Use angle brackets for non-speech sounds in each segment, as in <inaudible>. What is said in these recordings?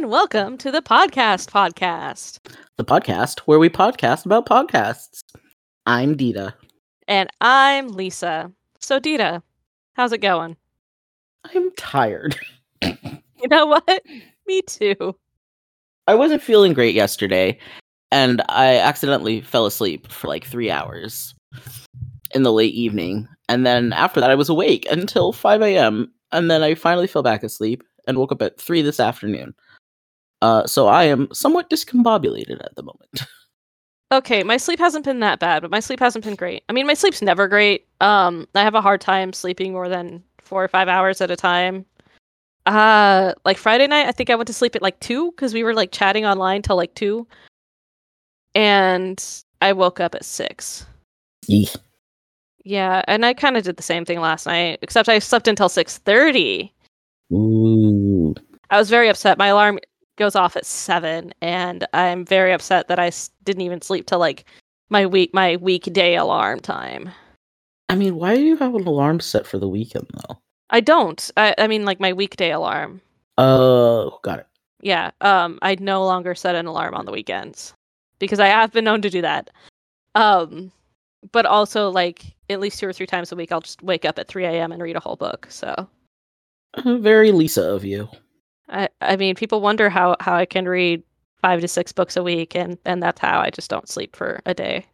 And welcome to the podcast podcast. The podcast where we podcast about podcasts. I'm Dita. And I'm Lisa. So Dita, how's it going? I'm tired. <laughs> You know what? Me too. I wasn't feeling great yesterday, and I accidentally fell asleep for like three hours in the late evening. And then after that, I was awake until 5 a.m. And then I finally fell back asleep and woke up at 3 this afternoon. Uh, so I am somewhat discombobulated at the moment. <laughs> Okay, my sleep hasn't been that bad, but my sleep hasn't been great. I mean, my sleep's never great. Um, I have a hard time sleeping more than four or five hours at a time. Uh, like Friday night, I think I went to sleep at like two because we were like chatting online till like two, and I woke up at six. Yeah, and I kind of did the same thing last night, except I slept until six thirty. Ooh. I was very upset. My alarm goes off at seven, and I'm very upset that I s- didn't even sleep till like my week my weekday alarm time. I mean, why do you have an alarm set for the weekend though? I don't. I, I mean, like my weekday alarm. Oh, got it. Yeah. Um, I no longer set an alarm on the weekends because I have been known to do that. Um, but also like at least two or three times a week, I'll just wake up at three a.m. and read a whole book. So Uh, Very Lisa of you. I, I mean, people wonder how how I can read five to six books a week, and and that's how I just don't sleep for a day.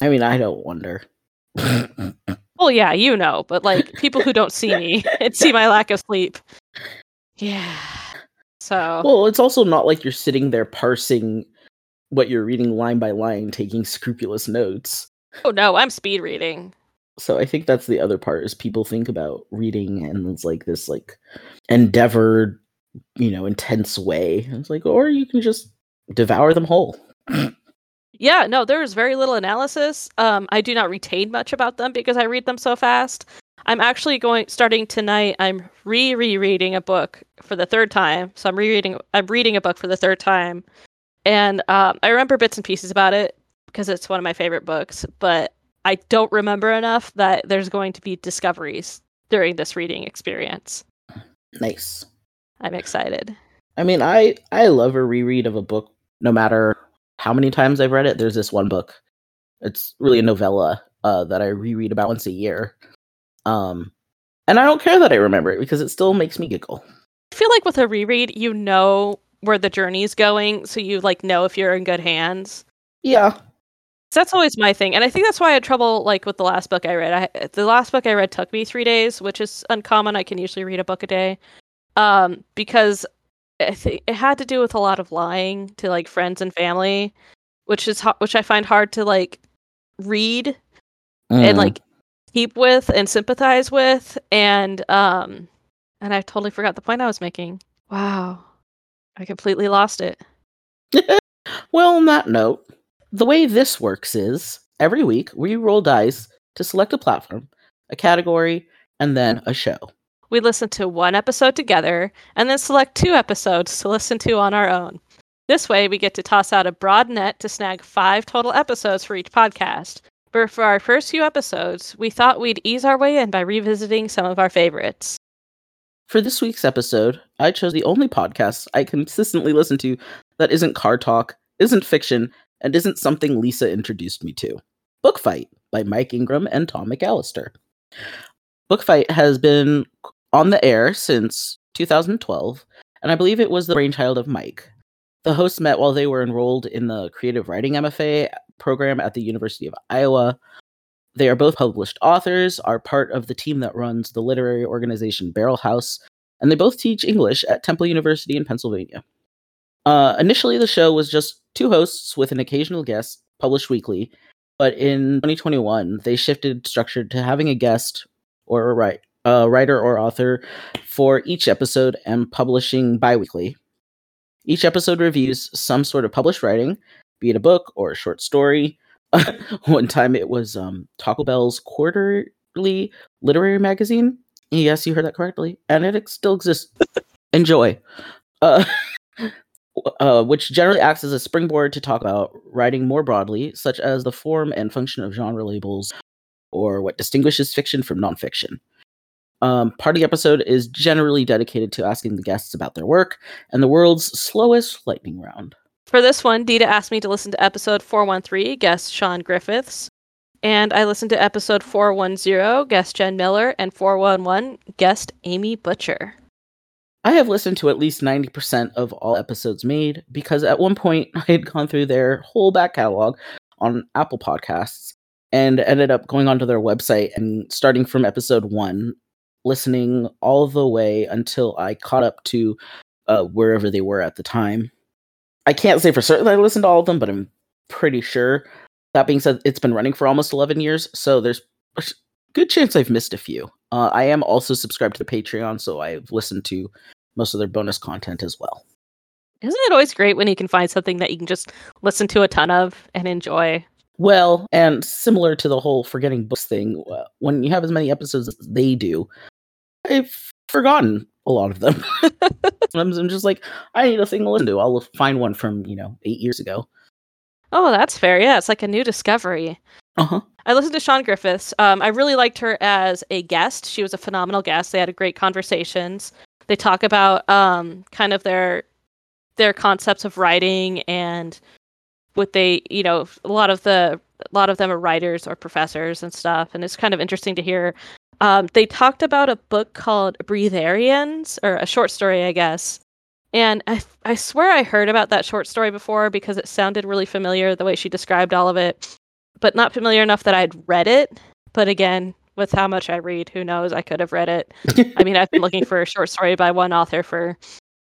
I mean, I don't wonder. <laughs> Well, yeah, you know, but like people who don't see me <laughs> and see my lack of sleep. Yeah. So well, it's also not like you're sitting there parsing what you're reading line by line, taking scrupulous notes. oh no, I'm speed reading. So I think that's the other part is people think about reading and it's like this like endeavored, you know, intense way. It's like, or you can just devour them whole. Yeah, no, there's very little analysis. Um, I do not retain much about them because I read them so fast. I'm actually going starting tonight. I'm re rereading a book for the third time. So I'm rereading. I'm reading a book for the third time, and um, I remember bits and pieces about it because it's one of my favorite books. But I don't remember enough that there's going to be discoveries during this reading experience. Nice. I'm excited. I mean, I I love a reread of a book no matter how many times I've read it. There's this one book. It's really a novella uh, that I reread about once a year. Um, and I don't care that I remember it because it still makes me giggle. I feel like with a reread, you know where the journey's going, so you like know if you're in good hands. Yeah. That's always my thing, and I think that's why I had trouble like with the last book I read. I, the last book I read took me three days, which is uncommon. I can usually read a book a day, um, because I think it had to do with a lot of lying to like friends and family, which is ho- which I find hard to like read and Mm. like keep with and sympathize with, and um, and I totally forgot the point I was making. Wow, I completely lost it. <laughs> Well, on that note, the way this works is every week we roll dice to select a platform, a category, and then a show. We listen to one episode together and then select two episodes to listen to on our own. This way, we get to toss out a broad net to snag five total episodes for each podcast. But for our first few episodes, we thought we'd ease our way in by revisiting some of our favorites. For this week's episode, I chose the only podcast I consistently listen to that isn't car talk, isn't fiction, and isn't something Lisa introduced me to. Book Fight by Mike Ingram and Tom McAllister. Book Fight has been on the air since 2012, and I believe it was the brainchild of Mike. The hosts met while they were enrolled in the creative writing MFA program at the University of Iowa. They are both published authors, are part of the team that runs the literary organization Barrelhouse, and they both teach English at Temple University in Pennsylvania. Uh, initially, the show was just two hosts with an occasional guest, published weekly, but in 2021, they shifted structure to having a guest or a write, a writer or author for each episode and publishing biweekly. Each episode reviews some sort of published writing, be it a book or a short story. <laughs> One time it was um, Taco Bell's quarterly literary magazine. Yes, you heard that correctly. And it ex- still exists. <laughs> Enjoy. Uh, <laughs> uh, which generally acts as a springboard to talk about writing more broadly, such as the form and function of genre labels or what distinguishes fiction from nonfiction. Um, part of the episode is generally dedicated to asking the guests about their work and the world's slowest lightning round. For this one, Dita asked me to listen to episode 413, guest Sean Griffiths. And I listened to episode 410, guest Jen Miller, and 411, guest Amy Butcher. I have listened to at least 90% of all episodes made because at one point <laughs> I had gone through their whole back catalog on Apple Podcasts and ended up going onto their website and starting from episode one, listening all the way until I caught up to uh, wherever they were at the time. I can't say for certain I listened to all of them, but I'm pretty sure. That being said, it's been running for almost 11 years, so there's a good chance I've missed a few. Uh, I am also subscribed to the Patreon, so I've listened to most of their bonus content as well. Isn't it always great when you can find something that you can just listen to a ton of and enjoy? Well, and similar to the whole forgetting books thing, uh, when you have as many episodes as they do, I've forgotten a lot of them. <laughs> I'm, I'm just like, I need a thing to listen to. I'll find one from, you know, eight years ago. Oh, that's fair. Yeah, it's like a new discovery. Uh huh. I listened to Sean Griffiths. Um, I really liked her as a guest. She was a phenomenal guest. They had a great conversations. They talk about um, kind of their their concepts of writing and what they, you know, a lot of the a lot of them are writers or professors and stuff, and it's kind of interesting to hear. Um, they talked about a book called Breatharians, or a short story, I guess. And I, I swear I heard about that short story before because it sounded really familiar the way she described all of it, but not familiar enough that I'd read it. But again, with how much I read, who knows? I could have read it. <laughs> I mean, I've been looking for a short story by one author for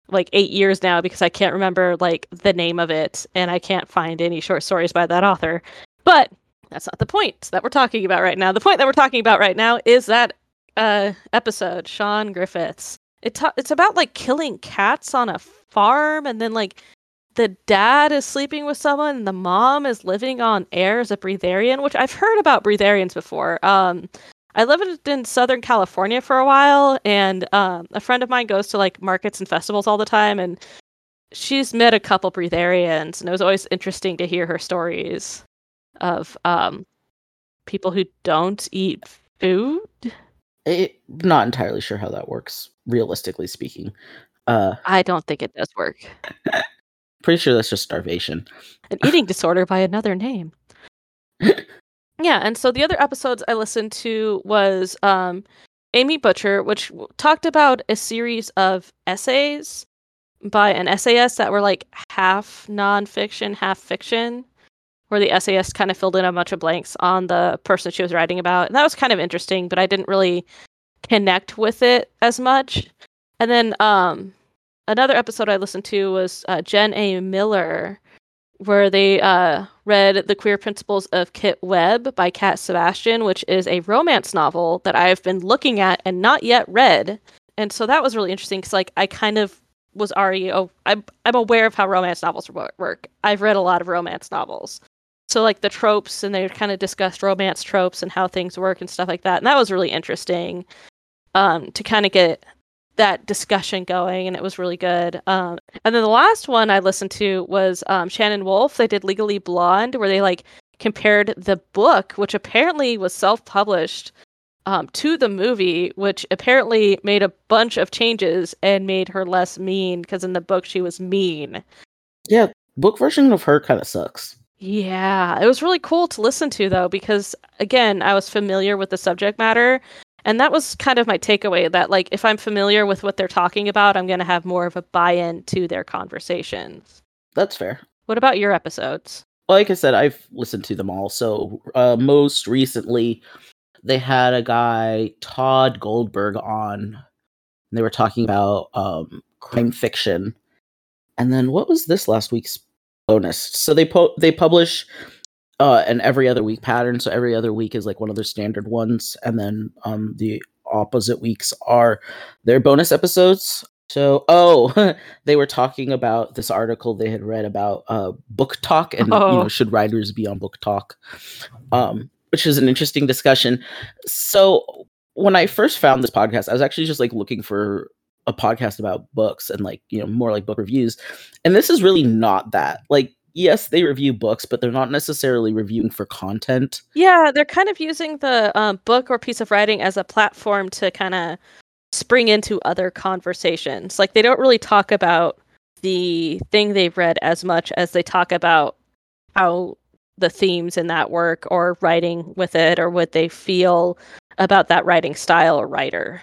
like eight years now because I can't remember like the name of it and I can't find any short stories by that author. But that's not the point that we're talking about right now. The point that we're talking about right now is that uh episode, Sean Griffiths. It ta- it's about like killing cats on a farm and then like the dad is sleeping with someone and the mom is living on air as a breatharian, which I've heard about breatharians before. Um I lived in Southern California for a while, and um, a friend of mine goes to like markets and festivals all the time, and she's met a couple breatharians, and it was always interesting to hear her stories of um, people who don't eat food. It, not entirely sure how that works, realistically speaking. Uh, I don't think it does work. <laughs> pretty sure that's just starvation. An eating <laughs> disorder by another name. <laughs> yeah, and so the other episodes I listened to was um, Amy Butcher, which talked about a series of essays by an essayist that were like half nonfiction, half fiction, where the essayist kind of filled in a bunch of blanks on the person she was writing about. And that was kind of interesting, but I didn't really connect with it as much. And then um, another episode I listened to was uh, Jen A. Miller, where they uh, read The Queer Principles of Kit Webb by Cat Sebastian, which is a romance novel that I've been looking at and not yet read. And so that was really interesting because, like, I kind of was already, oh, I'm, I'm aware of how romance novels work. I've read a lot of romance novels. So, like, the tropes, and they kind of discussed romance tropes and how things work and stuff like that. And that was really interesting um, to kind of get that discussion going and it was really good. Um, and then the last one i listened to was um, shannon wolf. They did legally blonde where they like compared the book which apparently was self-published um, to the movie which apparently made a bunch of changes and made her less mean because in the book she was mean. Yeah, book version of her kind of sucks. yeah it was really cool to listen to though because again i was familiar with the subject matter and that was kind of my takeaway that like if i'm familiar with what they're talking about i'm going to have more of a buy-in to their conversations That's fair. what about your episodes Like I said, I've listened to them all. So uh, most recently, they had a guy Tod Goldberg on. And they were talking about um, crime fiction. And then what was this last week's bonus? So they po- they publish uh, an every other week pattern. So every other week is like one of their standard ones, and then um, the opposite weeks are their bonus episodes. So oh, <laughs> they were talking about this article they had read about uh, BookTok and you know Oh. should writers be on BookTok, um, which is an interesting discussion. So when I first found this podcast, I was actually just like looking for a podcast about books and like you know more like book reviews, and this is really not that. Like yes, they review books, but they're not necessarily reviewing for content. Yeah, they're kind of using the um, book or piece of writing as a platform to kind of spring into other conversations. Like they don't really talk about the thing they've read as much as they talk about how the themes in that work or writing with it or what they feel about that writing style or writer.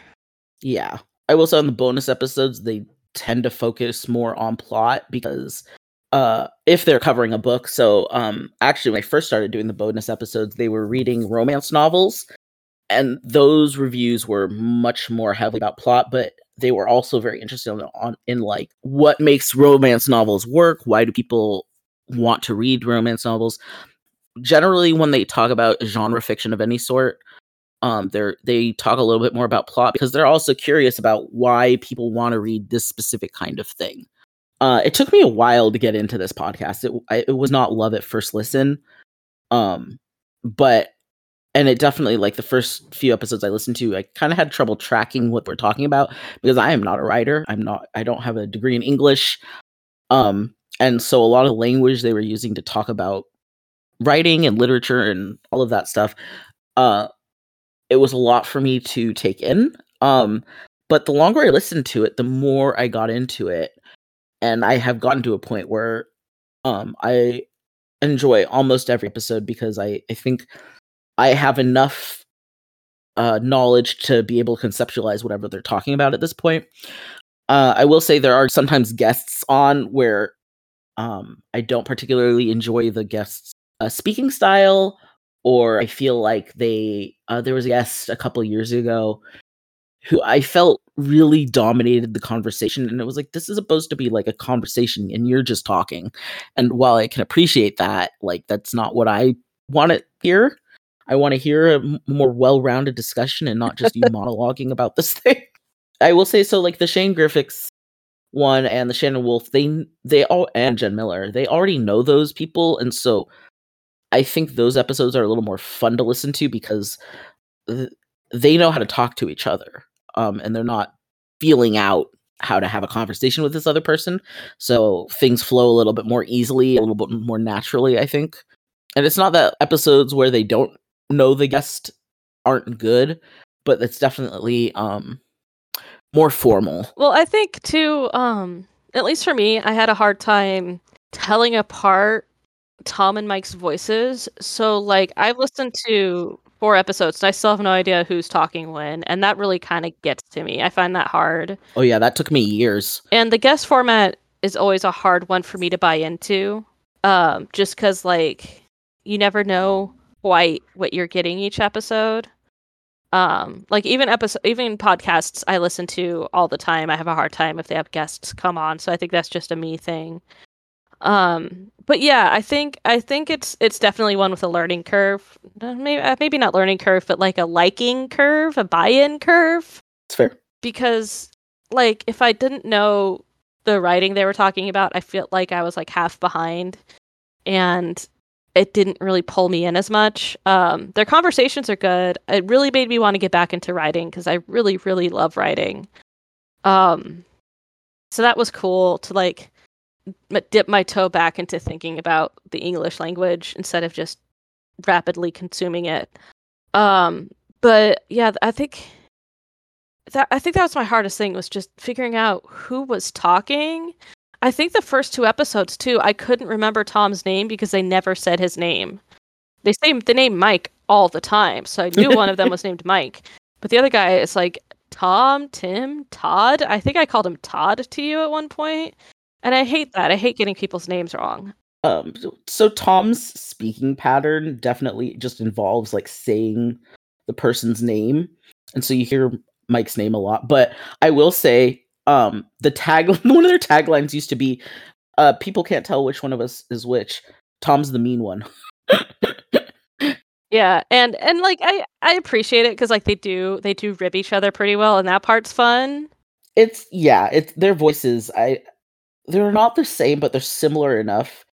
Yeah. I will say on the bonus episodes, they tend to focus more on plot because uh if they're covering a book. So um actually when i first started doing the bonus episodes they were reading romance novels and those reviews were much more heavily about plot but they were also very interested on, on in like what makes romance novels work? Why do people want to read romance novels? Generally when they talk about genre fiction of any sort um they're they talk a little bit more about plot because they're also curious about why people want to read this specific kind of thing uh it took me a while to get into this podcast. It, I, it was not love at first listen. Um but and it definitely like the first few episodes i listened to i kind of had trouble tracking what we're talking about because i am not a writer. I'm not i don't have a degree in english. Um and so a lot of language they were using to talk about writing and literature and all of that stuff uh it was a lot for me to take in. Um but the longer i listened to it the more i got into it and i have gotten to a point where um i enjoy almost every episode because i i think i have enough uh knowledge to be able to conceptualize whatever they're talking about at this point. Uh i will say there are sometimes guests on where um i don't particularly enjoy the guests uh, speaking style or I feel like they uh, there was a guest a couple years ago who I felt really dominated the conversation and it was like this is supposed to be like a conversation and you're just talking. And while I can appreciate that like that's not what I want to hear I want to hear a more well-rounded discussion and not just you <laughs> monologuing about this thing. I will say so like the Shane Griffiths one and the Shannon Wolf they they all and Jen Miller they already know those people and so I think those episodes are a little more fun to listen to because th- they know how to talk to each other um, and they're not feeling out how to have a conversation with this other person. So things flow a little bit more easily, a little bit more naturally, I think. And it's not that episodes where they don't know the guest aren't good, but it's definitely um, more formal. Well, I think too, um, at least for me, I had a hard time telling apart Tom and Mike's voices. So like I've listened to four episodes and I still have no idea who's talking when, and that really kind of gets to me. I find that hard. Oh yeah, that took me years. And the guest format is always a hard one for me to buy into. Um, just cause like you never know quite what you're getting each episode. Um, like even episode even podcasts I listen to all the time, I have a hard time if they have guests come on. So I think that's just a me thing. Um, but yeah, I think I think it's it's definitely one with a learning curve. Uh, maybe uh, maybe not learning curve, but like a liking curve, a buy-in curve. It's fair because like if I didn't know the writing they were talking about, I feel like I was like half behind, and it didn't really pull me in as much. Um, their conversations are good. It really made me want to get back into writing because I really really love writing. Um, so that was cool to like dip my toe back into thinking about the English language instead of just rapidly consuming it. Um, but yeah, I think that I think that was my hardest thing was just figuring out who was talking. I think the first two episodes too, I couldn't remember Tom's name because they never said his name. They say the name Mike all the time, so I knew one of them was named Mike. But the other guy is like Tom, Tim, Todd. I think I called him Todd to you at one point. And I hate that. I hate getting people's names wrong. Um, so, Tom's speaking pattern definitely just involves like saying the person's name, and so you hear Mike's name a lot. But I will say, um, the tag <laughs> one of their taglines used to be, "Uh, people can't tell which one of us is which. Tom's the mean one." yeah, and and like I I appreciate it because like they do they do rib each other pretty well, and that part's fun. It's yeah, it's their voices. I they're not the same, but they're similar enough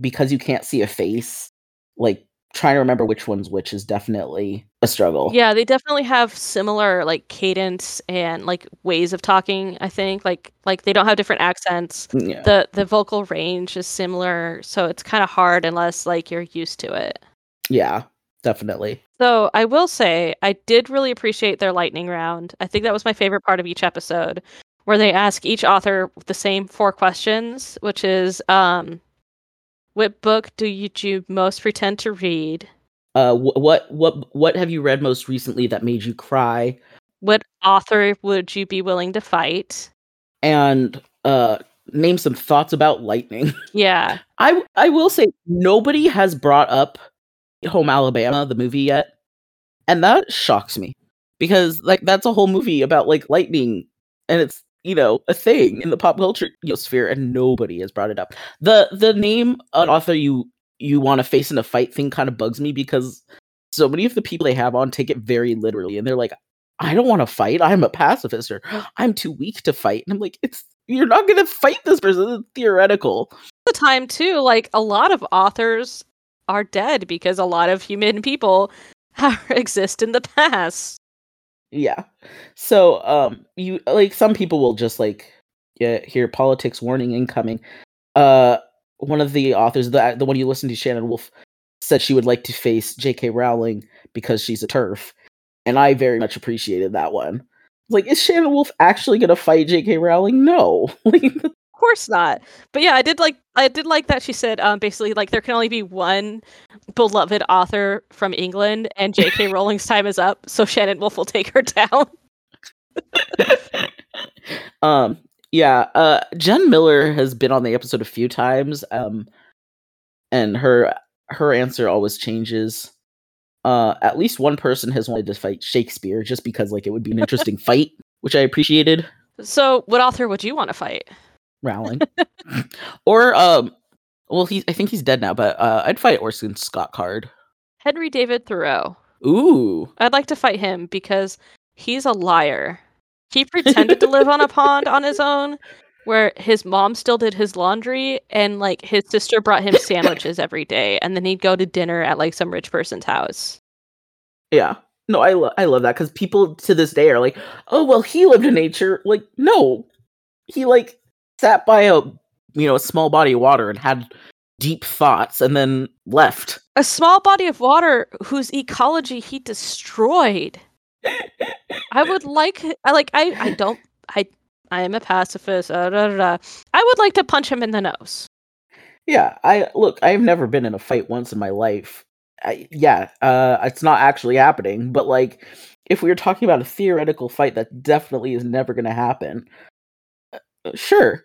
because you can't see a face. Like trying to remember which one's which is definitely a struggle. Yeah, they definitely have similar like cadence and like ways of talking, I think. Like like they don't have different accents. Mm, yeah. The the vocal range is similar, so it's kind of hard unless like you're used to it. Yeah, definitely. So I will say I did really appreciate their lightning round. I think that was my favorite part of each episode, where they ask each author the same four questions, which is um, what book do you, you most pretend to read? Uh, wh- what what what have you read most recently that made you cry? What author would you be willing to fight? And uh, name some thoughts about lightning. <laughs> Yeah. I I will say nobody has brought up Home Alabama the movie yet, and that shocks me because like that's a whole movie about like lightning, and it's you know a thing in the pop culture you know, sphere, and nobody has brought it up. the The name an author you you want to face in a fight thing kind of bugs me because so many of the people they have on take it very literally, and they're like, I don't want to fight. I'm a pacifist, or I'm too weak to fight. And I'm like, it's you're not gonna fight this person. It's theoretical. The time too, like a lot of authors are dead because a lot of human people <laughs> exist in the past. Yeah. So um you like some people will just like yeah, hear politics warning incoming. Uh one of the authors, the the one you listen to, Shannon Wolf, said she would like to face J.K. Rowling because she's a TERF. And I very much appreciated that one. Like, is Shannon Wolf actually gonna fight J.K. Rowling? No. <laughs> Like course not. But yeah, I did like I did like that she said um basically like there can only be one beloved author from England and J.K. <laughs> Rowling's time is up, so Shannon Wolf will take her <laughs> down. <laughs> um yeah, uh Jen Miller has been on the episode a few times. Um and her her answer always changes. Uh at least one person has wanted to fight Shakespeare just because like it would be an interesting fight, which I appreciated. So, what author would you want to fight? Rowling. <laughs> or um well he I think he's dead now, but uh I'd fight Orson Scott Card. Henry David Thoreau. Ooh. I'd like to fight him because he's a liar. He <laughs> pretended to live on a pond on his own where his mom still did his laundry and like his sister brought him sandwiches every day and then he'd go to dinner at like some rich person's house. Yeah. No, I lo- I love that cuz people to this day are like, "Oh, well, he lived in nature." Like, no. He like sat by a you know, a small body of water and had deep thoughts and then left. A small body of water whose ecology he destroyed. I would <laughs> like I like I I don't I I am a pacifist. Uh, da, da, da. I would like to punch him in the nose. Yeah, I look, I've never been in a fight once in my life. I, yeah, uh it's not actually happening, but like if we were talking about a theoretical fight that definitely is never going to happen. Sure.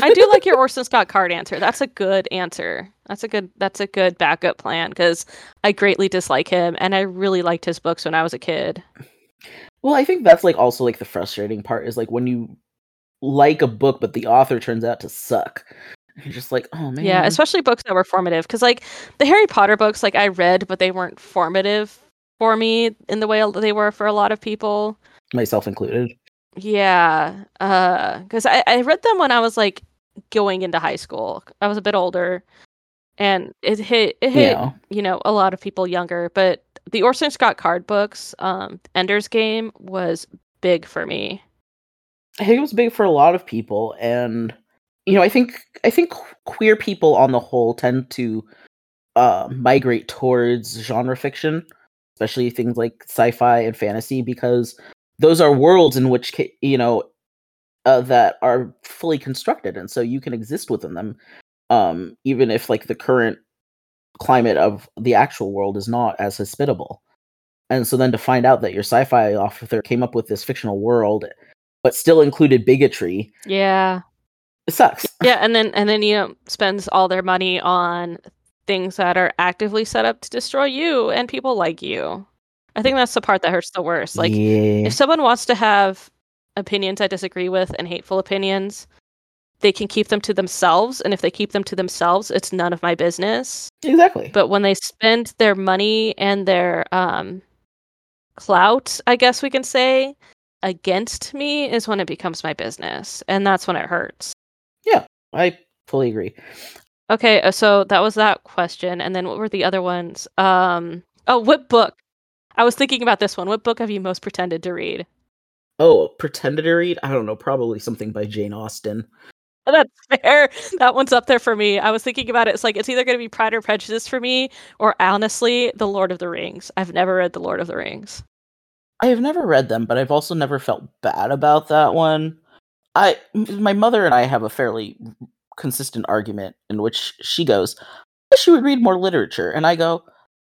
I do like your Orson Scott Card answer. That's a good answer. That's a good that's a good backup plan because I greatly dislike him and I really liked his books when I was a kid. Well, I think that's like also like the frustrating part is like when you like a book but the author turns out to suck. You're just like, "Oh man." Yeah, especially books that were formative because like the Harry Potter books like I read but they weren't formative for me in the way they were for a lot of people. myself included. Yeah, because I, I read them when I was like going into high school. I was a bit older, and it hit it hit Yeah. you know a lot of people younger. But the Orson Scott Card books, um, Ender's Game was big for me. I think it was big for a lot of people, and you know, I think I think queer people on the whole tend to uh, migrate towards genre fiction, especially things like sci-fi and fantasy, because those are worlds in which you know uh, that are fully constructed, and so you can exist within them, um, even if like the current climate of the actual world is not as hospitable. And so then to find out that your sci-fi author came up with this fictional world, but still included bigotry, Yeah, it sucks. yeah, and then and then you know spends all their money on things that are actively set up to destroy you and people like you. I think that's the part that hurts the worst. Like yeah, if someone wants to have opinions I disagree with and hateful opinions, they can keep them to themselves. And if they keep them to themselves, it's none of my business. exactly. But when they spend their money and their um, clout, I guess we can say, against me, is when it becomes my business. And that's when it hurts. Yeah, I fully agree. Okay, uh, so that was that question, and then what were the other ones? Um, oh, what book? I was thinking about this one. What book have you most pretended to read? Oh, pretended to read? I don't know, probably something by Jane Austen. <laughs> That's fair. That one's up there for me. I was thinking about it. It's like it's either going to be Pride or Prejudice for me, or honestly, The Lord of the Rings. I've never read The Lord of the Rings. I have never read them, but I've also never felt bad about that one. I, my mother and I have a fairly consistent argument in which she goes, "I wish you would read more literature," and I go,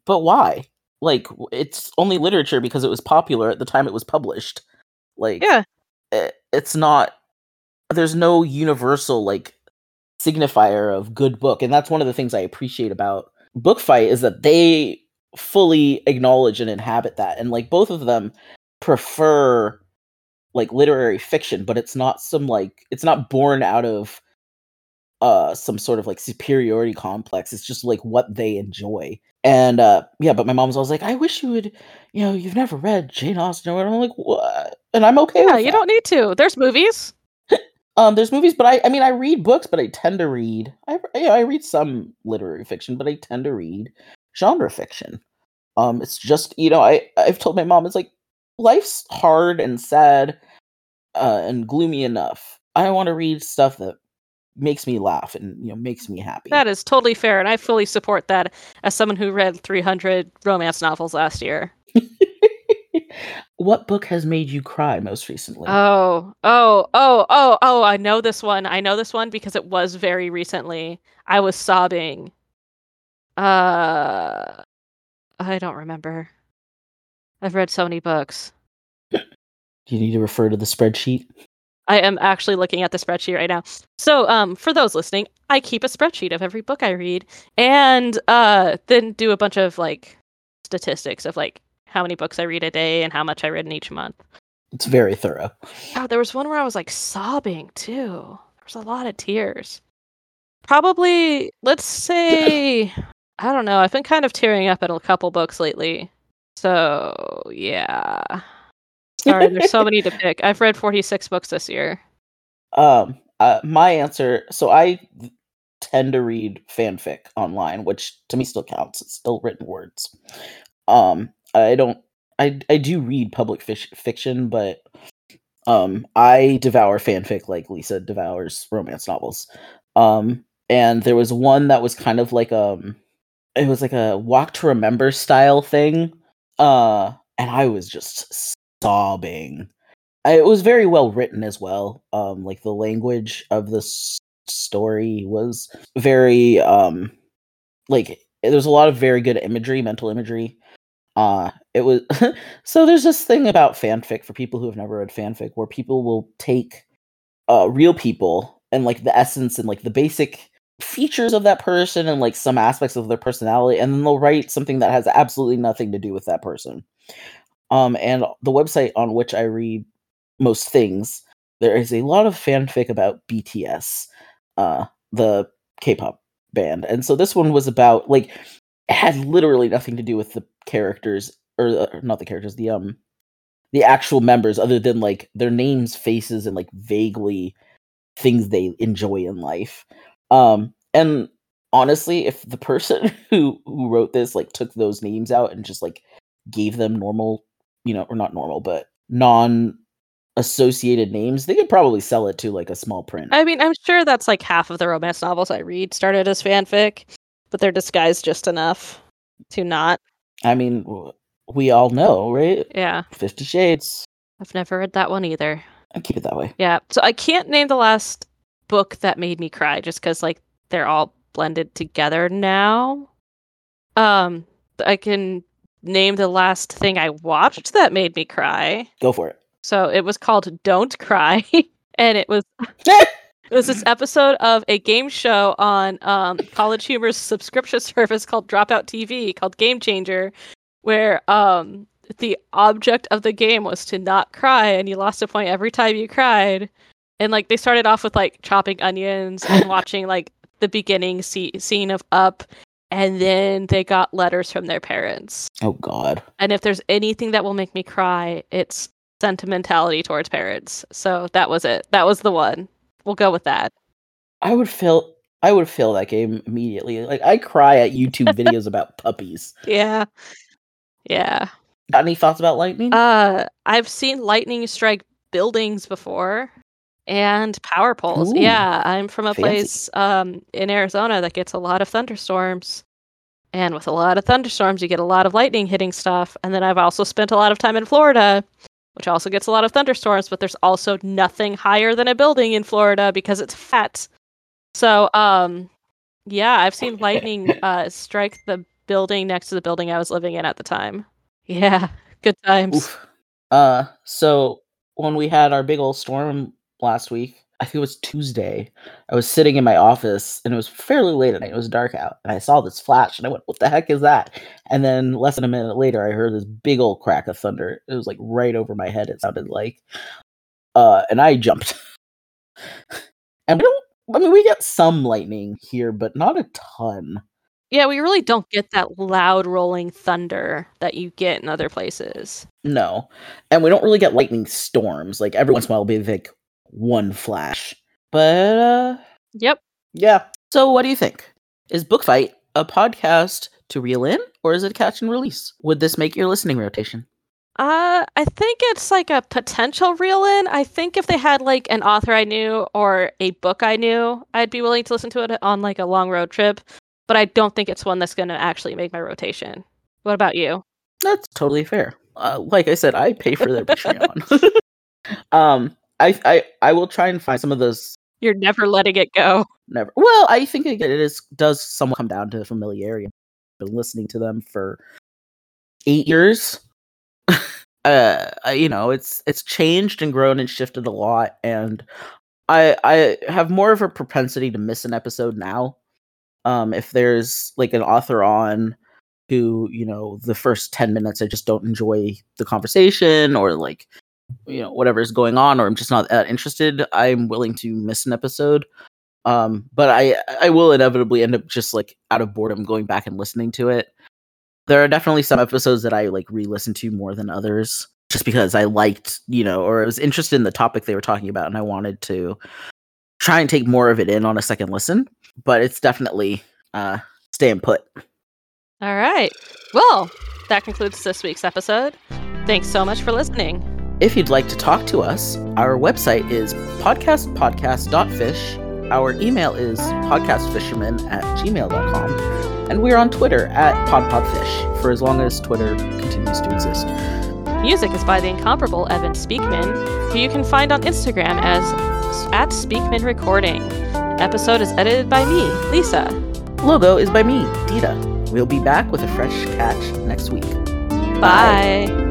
"But why? Like, it's only literature because it was popular at the time it was published. Like, Yeah. it, it's not. There's no universal like signifier of good book, and that's one of the things I appreciate about Book Fight is that they fully acknowledge and inhabit that, and like both of them prefer like literary fiction, but it's not some like it's not born out of uh some sort of like superiority complex. It's just like what they enjoy. And uh yeah, but my mom's always like, I wish you would, you know, you've never read Jane Austen or I'm like, what? And I'm okay Yeah, you that. don't need to. There's movies. <laughs> Um, there's movies, but I, I mean, I read books, but I tend to read. I, yeah, I read some literary fiction, but I tend to read genre fiction. Um, it's just you know, I I've told my mom it's like life's hard and sad, uh, and gloomy enough. I want to read stuff that makes me laugh and you know makes me happy. That is totally fair, and I fully support that as someone who read 300 romance novels last year. <laughs> what book has made you cry most recently? Oh, oh, oh, oh, oh, I know this one. I know this one because it was very recently. I was sobbing. Uh I don't remember. I've read so many books. Do <laughs> you need to refer to the spreadsheet? I am actually looking at the spreadsheet right now. So, um, for those listening, I keep a spreadsheet of every book I read, and uh, then do a bunch of like statistics of like how many books I read a day and how much I read in each month. It's very thorough. Oh, there was one where I was like sobbing too. There was a lot of tears. Probably, let's say, I don't know. I've been kind of tearing up at a couple books lately. So, yeah. Sorry, there's so many to <laughs> pick. I've read 46 books this year. Um, uh, my answer. So I tend to read fanfic online, which to me still counts. It's still written words. Um, I don't. I I do read public fish, fiction, but um, I devour fanfic like Lisa devours romance novels. Um, and there was one that was kind of like um, it was like a walk to remember style thing. Uh, and I was just sobbing. It was very well written as well. Um, like the language of this story was very um, like there's a lot of very good imagery, mental imagery. Uh, it was <laughs> so there's this thing about fanfic for people who have never read fanfic where people will take uh real people and like the essence and like the basic features of that person and like some aspects of their personality and then they'll write something that has absolutely nothing to do with that person. Um, and the website on which I read most things, there is a lot of fanfic about BTS, uh, the K-pop band, and so this one was about like had literally nothing to do with the characters or uh, not the characters, the um, the actual members, other than like their names, faces, and like vaguely things they enjoy in life. Um, and honestly, if the person <laughs> who who wrote this like took those names out and just like gave them normal, you know, or not normal, but non associated names, they could probably sell it to like a small print. I mean, I'm sure that's like half of the romance novels I read started as fanfic, but they're disguised just enough to not. I mean, we all know, right? Yeah, Fifty Shades. I've never read that one either. I keep it that way. Yeah, so I can't name the last book that made me cry just because like they're all blended together now. Um, I can name the last thing I watched that made me cry. Go for it. So it was called Don't Cry, <laughs> and it was <laughs> it was this episode of a game show on um, College Humor's subscription <laughs> service called Dropout TV called Game Changer, where um, the object of the game was to not cry, and you lost a point every time you cried. And like they started off with like chopping onions and watching like the beginning see- scene of Up, and then they got letters from their parents. oh God. And if there's anything that will make me cry, it's sentimentality towards parents. So that was it. That was the one. We'll go with that. I would feel I would fail that game immediately. Like I cry at YouTube <laughs> videos about puppies. Yeah. Yeah. Got any thoughts about lightning? Uh, I've seen lightning strike buildings before and power poles. Ooh, yeah, I'm from a fancy. place um in Arizona that gets a lot of thunderstorms. And with a lot of thunderstorms, you get a lot of lightning hitting stuff. And then I've also spent a lot of time in Florida, which also gets a lot of thunderstorms, but there's also nothing higher than a building in Florida because it's fat. So, um yeah, I've seen lightning <laughs> uh strike the building next to the building I was living in at the time. Yeah, good times. Oof. Uh, so when we had our big old storm last week, I think it was Tuesday. I was sitting in my office and it was fairly late at night. It was dark out, and I saw this flash, and I went, "What the heck is that?" And then less than a minute later, I heard this big old crack of thunder. It was like right over my head. It sounded like, uh, and I jumped. <laughs> and we don't. I mean, we get some lightning here, but not a ton. Yeah, we really don't get that loud rolling thunder that you get in other places. No, and we don't really get lightning storms. Like every once in a while, will be like one flash. But uh, Yep. yeah. So, what do you think? Is Book Fight a podcast to reel in, or is it catch and release? Would this make your listening rotation? Uh, I think it's like a potential reel in. I think if they had like an author I knew or a book I knew, I'd be willing to listen to it on like a long road trip. But I don't think it's one that's going to actually make my rotation. What about you? That's totally fair. Uh, like I said, I pay for their <laughs> Patreon. <laughs> um, I, I I will try and find some of those. You're never letting it go. Never. Well, I think it it is does somewhat come down to familiarity. I've been listening to them for eight years. <laughs> uh, you know, it's it's changed and grown and shifted a lot, and I I have more of a propensity to miss an episode now. Um, if there's like an author on who you know the first 10 minutes i just don't enjoy the conversation or like you know whatever is going on or i'm just not that interested i'm willing to miss an episode um but i i will inevitably end up just like out of boredom going back and listening to it there are definitely some episodes that i like re-listen to more than others just because i liked you know or i was interested in the topic they were talking about and i wanted to try and take more of it in on a second listen but it's definitely uh staying put All right. Well, that concludes this week's episode. Thanks so much for listening. If you'd like to talk to us, our website is podcastpodcast.fish. Our email is podcastfisherman at gmail.com. And we're on Twitter at podpodfish for as long as Twitter continues to exist. Music is by the incomparable Evan Speakman, who you can find on Instagram as at Speakman Recording. Episode is edited by me, Lisa. Logo is by me, Dita. We'll be back with a fresh catch next week. Bye.